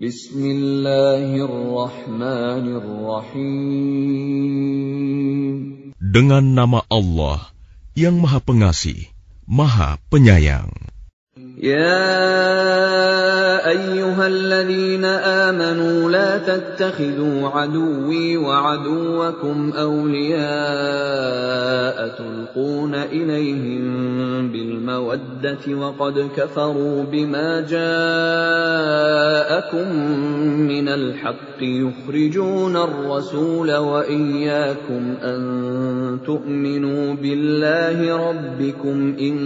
Bismillahirrahmanirrahim. Dengan nama Allah yang Maha Pengasih, Maha Penyayang. يا أيها الذين آمنوا لا تتخذوا عدوي وعدوكم أولياء تلقون إليهم بالمودة وقد كفروا بما جاءكم من الحق يخرجون الرسول وإياكم أن تؤمنوا بالله ربكم كنتم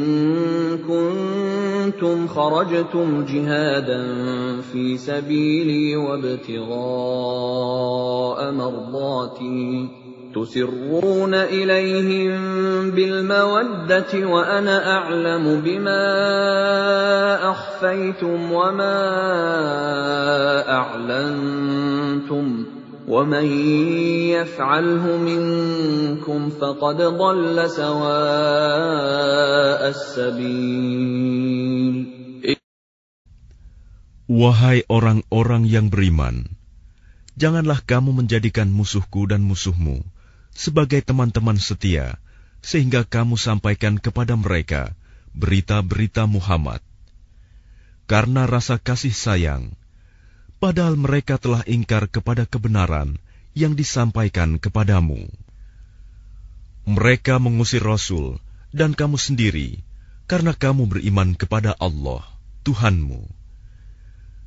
كنتم خرجتم جهادا في سبيلي وابتغاء مرضاتي تسرون اليهم بالموده وانا اعلم بما اخفيتم وما اعلنتم ومن يفعله منكم فقد ضل سواء السبيل Wahai orang-orang yang beriman, janganlah kamu menjadikan musuhku dan musuhmu sebagai teman-teman setia, sehingga kamu sampaikan kepada mereka berita-berita Muhammad. Karena rasa kasih sayang, padahal mereka telah ingkar kepada kebenaran yang disampaikan kepadamu. Mereka mengusir Rasul dan kamu sendiri karena kamu beriman kepada Allah, Tuhanmu.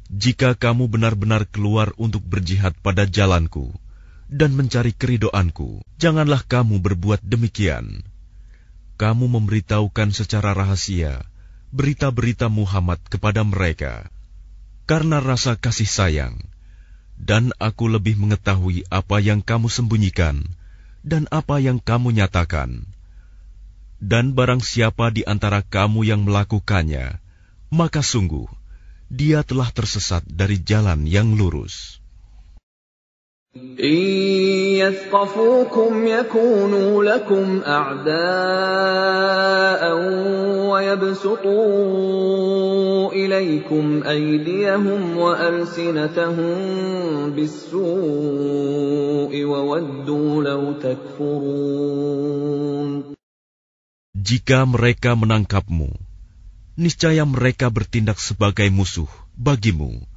Jika kamu benar-benar keluar untuk berjihad pada jalanku dan mencari keridoanku, janganlah kamu berbuat demikian. Kamu memberitahukan secara rahasia berita-berita Muhammad kepada mereka karena rasa kasih sayang, dan aku lebih mengetahui apa yang kamu sembunyikan dan apa yang kamu nyatakan. Dan barang siapa di antara kamu yang melakukannya, maka sungguh dia telah tersesat dari jalan yang lurus. يثقفوكم يكونوا لكم أعداء ويبسطوا إليكم أيديهم وألسنتهم بالسوء وودوا لو تكفرون. Jika mereka menangkapmu, niscaya mereka bertindak sebagai musuh bagimu.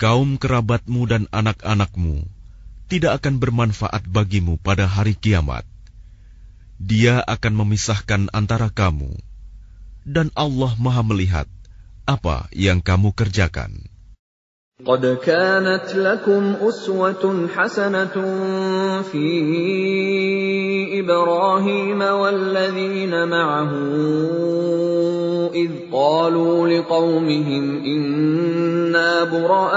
kaum kerabatmu dan anak-anakmu tidak akan bermanfaat bagimu pada hari kiamat. Dia akan memisahkan antara kamu, dan Allah Maha Melihat apa yang kamu kerjakan. قد كانت لكم أسوة حسنة في إبراهيم والذين معه إذ قالوا لقومهم إنا براء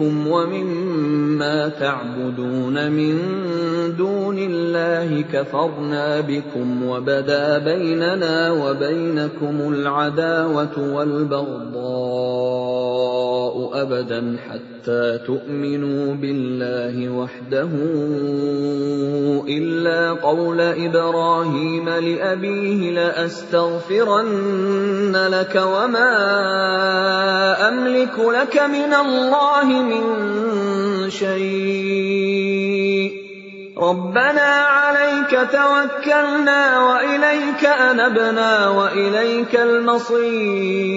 منكم ومما تعبدون من دون الله كفرنا بكم وبدا بيننا وبينكم العداوة والبغضاء أبدا حتى تؤمنوا بالله وحده إلا قول إبراهيم لأبيه لأستغفرن لك وما أملك لك من الله من شيء ربنا عليك توكلنا وإليك أنبنا وإليك المصير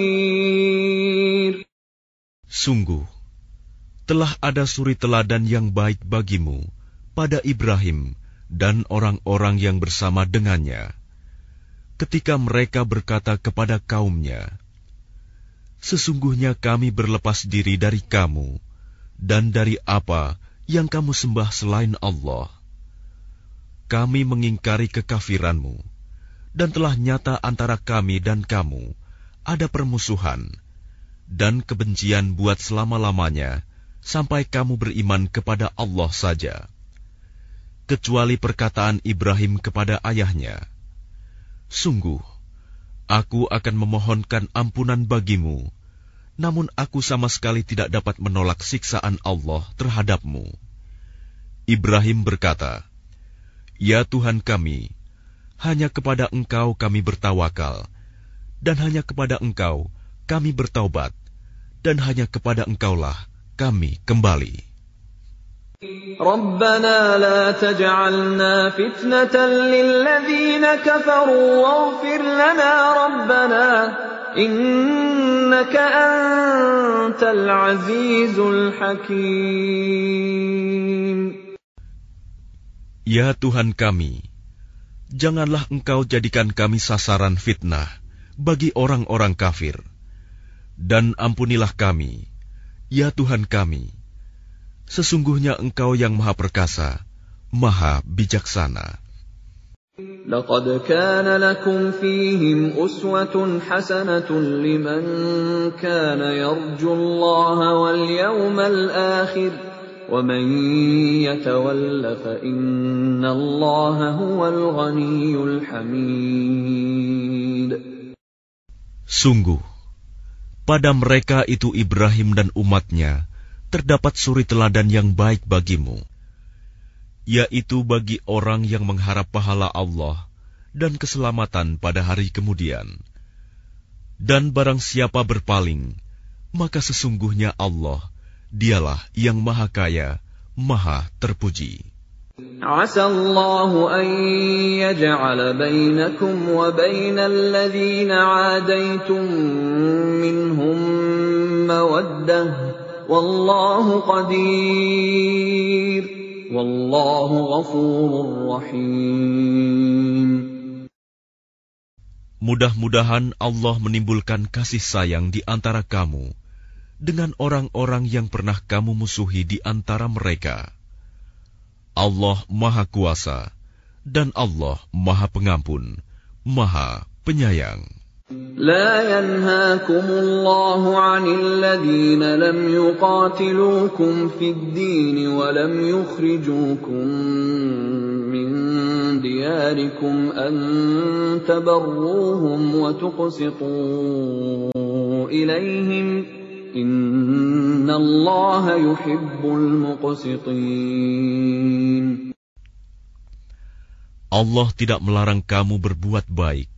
Sungguh, telah ada suri teladan yang baik bagimu pada Ibrahim dan orang-orang yang bersama dengannya. Ketika mereka berkata kepada kaumnya, Sesungguhnya kami berlepas diri dari kamu Dan dari apa yang kamu sembah selain Allah. Kami mengingkari kekafiranmu, dan telah nyata antara kami dan kamu ada permusuhan dan kebencian buat selama-lamanya sampai kamu beriman kepada Allah saja, kecuali perkataan Ibrahim kepada ayahnya, "Sungguh, aku akan memohonkan ampunan bagimu, namun aku sama sekali tidak dapat menolak siksaan Allah terhadapmu." Ibrahim berkata, "Ya Tuhan kami, hanya kepada Engkau kami bertawakal, dan hanya kepada Engkau kami bertaubat, dan hanya kepada Engkaulah kami kembali." ربنا لا تجعلنا فتنة للذين كفروا واغفر لنا ربنا innaka antal azizul hakim. Ya Tuhan kami, janganlah Engkau jadikan kami sasaran fitnah bagi orang-orang kafir. Dan ampunilah kami, ya Tuhan kami. Sesungguhnya Engkau yang Maha Perkasa, Maha Bijaksana. لقد كان لكم فيهم أسوة حسنة لمن كان يرجو الله واليوم الآخر ومن يتول فإن الله هو الغني الحميد Sungguh, pada mereka itu Ibrahim dan umatnya terdapat suri teladan yang baik bagimu, yaitu bagi orang yang mengharap pahala Allah dan keselamatan pada hari kemudian. Dan barang siapa berpaling, maka sesungguhnya Allah, dialah yang maha kaya, maha terpuji. عسى الله أن يجعل بينكم وبين الذين عاديتم منهم مودة والله قدير Wallahu ghafurur rahim. Mudah-mudahan Allah menimbulkan kasih sayang di antara kamu dengan orang-orang yang pernah kamu musuhi di antara mereka. Allah Maha Kuasa dan Allah Maha Pengampun, Maha Penyayang. لا ينهاكم الله عن الذين لم يقاتلوكم في الدين ولم يخرجوكم من دياركم أن تبروهم وتقسطوا إليهم إن الله يحب المقسطين. Allah tidak melarang kamu berbuat baik.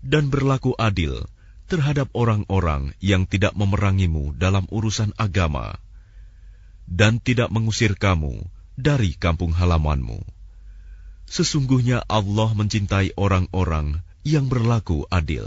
Dan berlaku adil terhadap orang-orang yang tidak memerangimu dalam urusan agama dan tidak mengusir kamu dari kampung halamanmu. Sesungguhnya Allah mencintai orang-orang yang berlaku adil.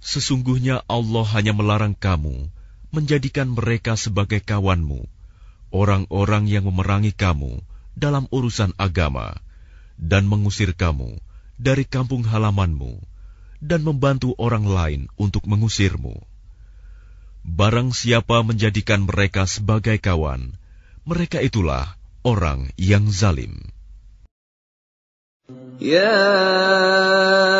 Sesungguhnya Allah hanya melarang kamu menjadikan mereka sebagai kawanmu, orang-orang yang memerangi kamu dalam urusan agama, dan mengusir kamu dari kampung halamanmu, dan membantu orang lain untuk mengusirmu. Barang siapa menjadikan mereka sebagai kawan, mereka itulah orang yang zalim. يا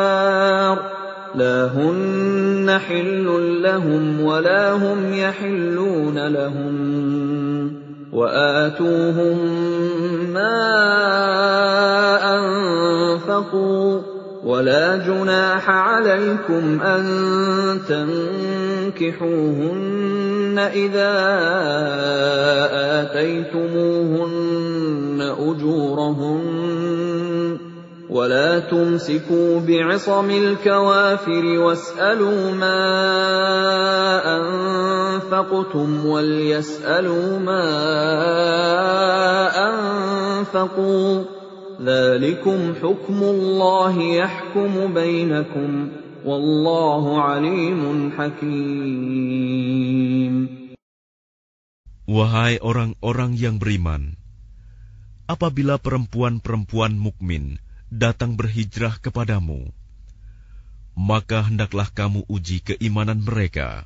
لا هن حل لهم ولا هم يحلون لهم وآتوهم ما أنفقوا ولا جناح عليكم أن تنكحوهن إذا آتيتموهن أجورهن ولا تمسكوا بعصم الكوافر واسألوا ما أنفقتم وليسألوا ما أنفقوا ذلكم حكم الله يحكم بينكم والله عليم حكيم Wahai orang-orang yang beriman, apabila perempuan-perempuan mukmin datang berhijrah kepadamu, maka hendaklah kamu uji keimanan mereka.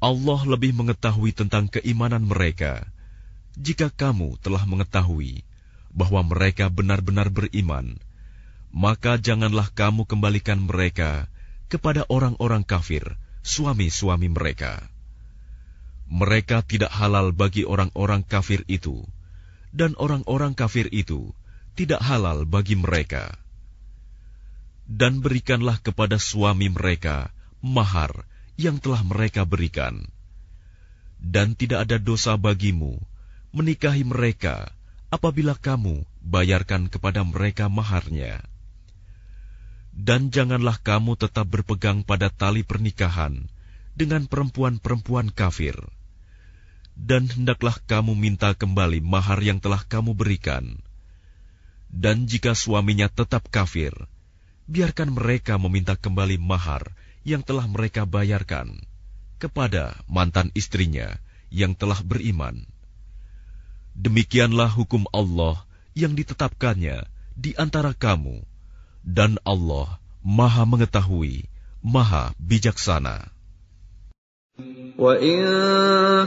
Allah lebih mengetahui tentang keimanan mereka jika kamu telah mengetahui bahwa mereka benar-benar beriman, maka janganlah kamu kembalikan mereka kepada orang-orang kafir, suami-suami mereka mereka tidak halal bagi orang-orang kafir itu, dan orang-orang kafir itu tidak halal bagi mereka. Dan berikanlah kepada suami mereka mahar yang telah mereka berikan. Dan tidak ada dosa bagimu menikahi mereka apabila kamu bayarkan kepada mereka maharnya. Dan janganlah kamu tetap berpegang pada tali pernikahan dengan perempuan-perempuan kafir dan hendaklah kamu minta kembali mahar yang telah kamu berikan. Dan jika suaminya tetap kafir, biarkan mereka meminta kembali mahar yang telah mereka bayarkan kepada mantan istrinya yang telah beriman. Demikianlah hukum Allah yang ditetapkannya di antara kamu, dan Allah Maha Mengetahui, Maha Bijaksana. وَإِن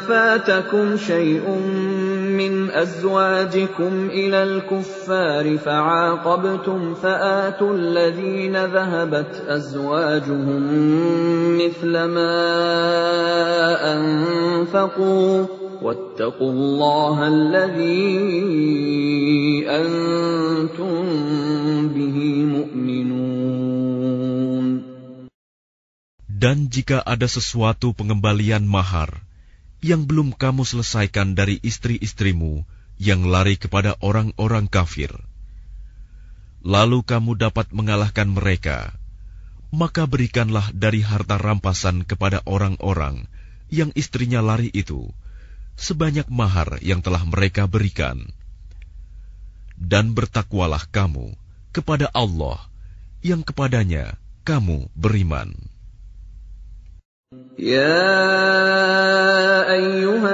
فَاتَكُمْ شَيْءٌ أَزْوَاجِكُمْ إِلَى الْكُفَّارِ فَعَاقَبْتُمْ فَآتُوا الَّذِينَ ذَهَبَتْ أَزْوَاجُهُم مِّثْلَ مَا أَنفَقُوا وَاتَّقُوا اللَّهَ الَّذِي أَنتُم بِهِ مُؤْمِنُونَ. Dan jika ada sesuatu pengembalian mahar yang belum kamu selesaikan dari istri-istrimu yang lari kepada orang-orang kafir, lalu kamu dapat mengalahkan mereka, maka berikanlah dari harta rampasan kepada orang-orang yang istrinya lari itu sebanyak mahar yang telah mereka berikan. Dan bertakwalah kamu kepada Allah yang kepadanya kamu beriman. يا أيها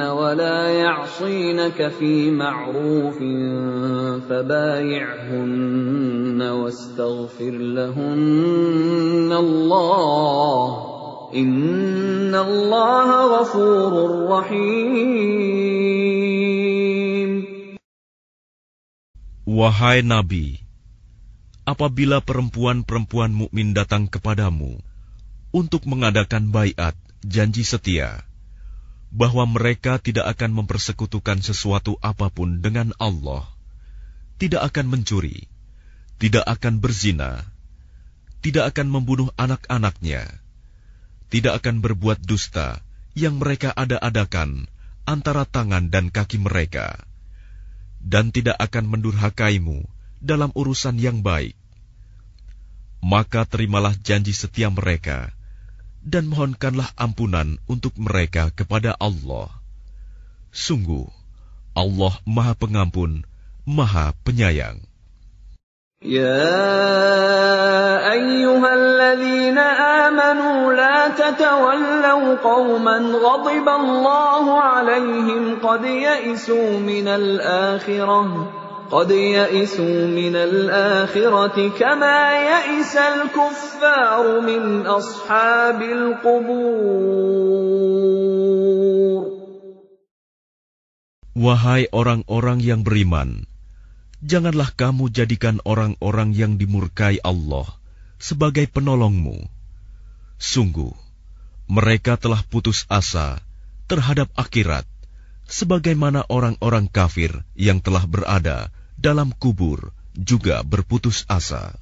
ولا يعصينك في معروف فبايعهن واستغفر لهن الله إن الله غفور رحيم Wahai Nabi, apabila perempuan-perempuan mukmin datang kepadamu untuk mengadakan baiat janji setia bahwa mereka tidak akan mempersekutukan sesuatu apa pun dengan Allah, tidak akan mencuri, tidak akan berzina, tidak akan membunuh anak-anaknya, tidak akan berbuat dusta yang mereka ada-adakan antara tangan dan kaki mereka dan tidak akan mendurhakaimu dalam urusan yang baik, maka terimalah janji setia mereka dan mohonkanlah ampunan untuk mereka kepada Allah. Sungguh, Allah Maha Pengampun, Maha Penyayang. يا أيها الذين آمنوا لا تتولوا قوما غضب الله عليهم قد يئسوا من الآخرة قد يئسوا من الآخرة كما يئس الكفار من أصحاب القبور Wahai orang-orang yang beriman, janganlah kamu jadikan orang-orang yang dimurkai Allah sebagai penolongmu. Sungguh, mereka telah putus asa terhadap akhirat, sebagaimana orang-orang kafir yang telah berada dalam kubur juga berputus asa.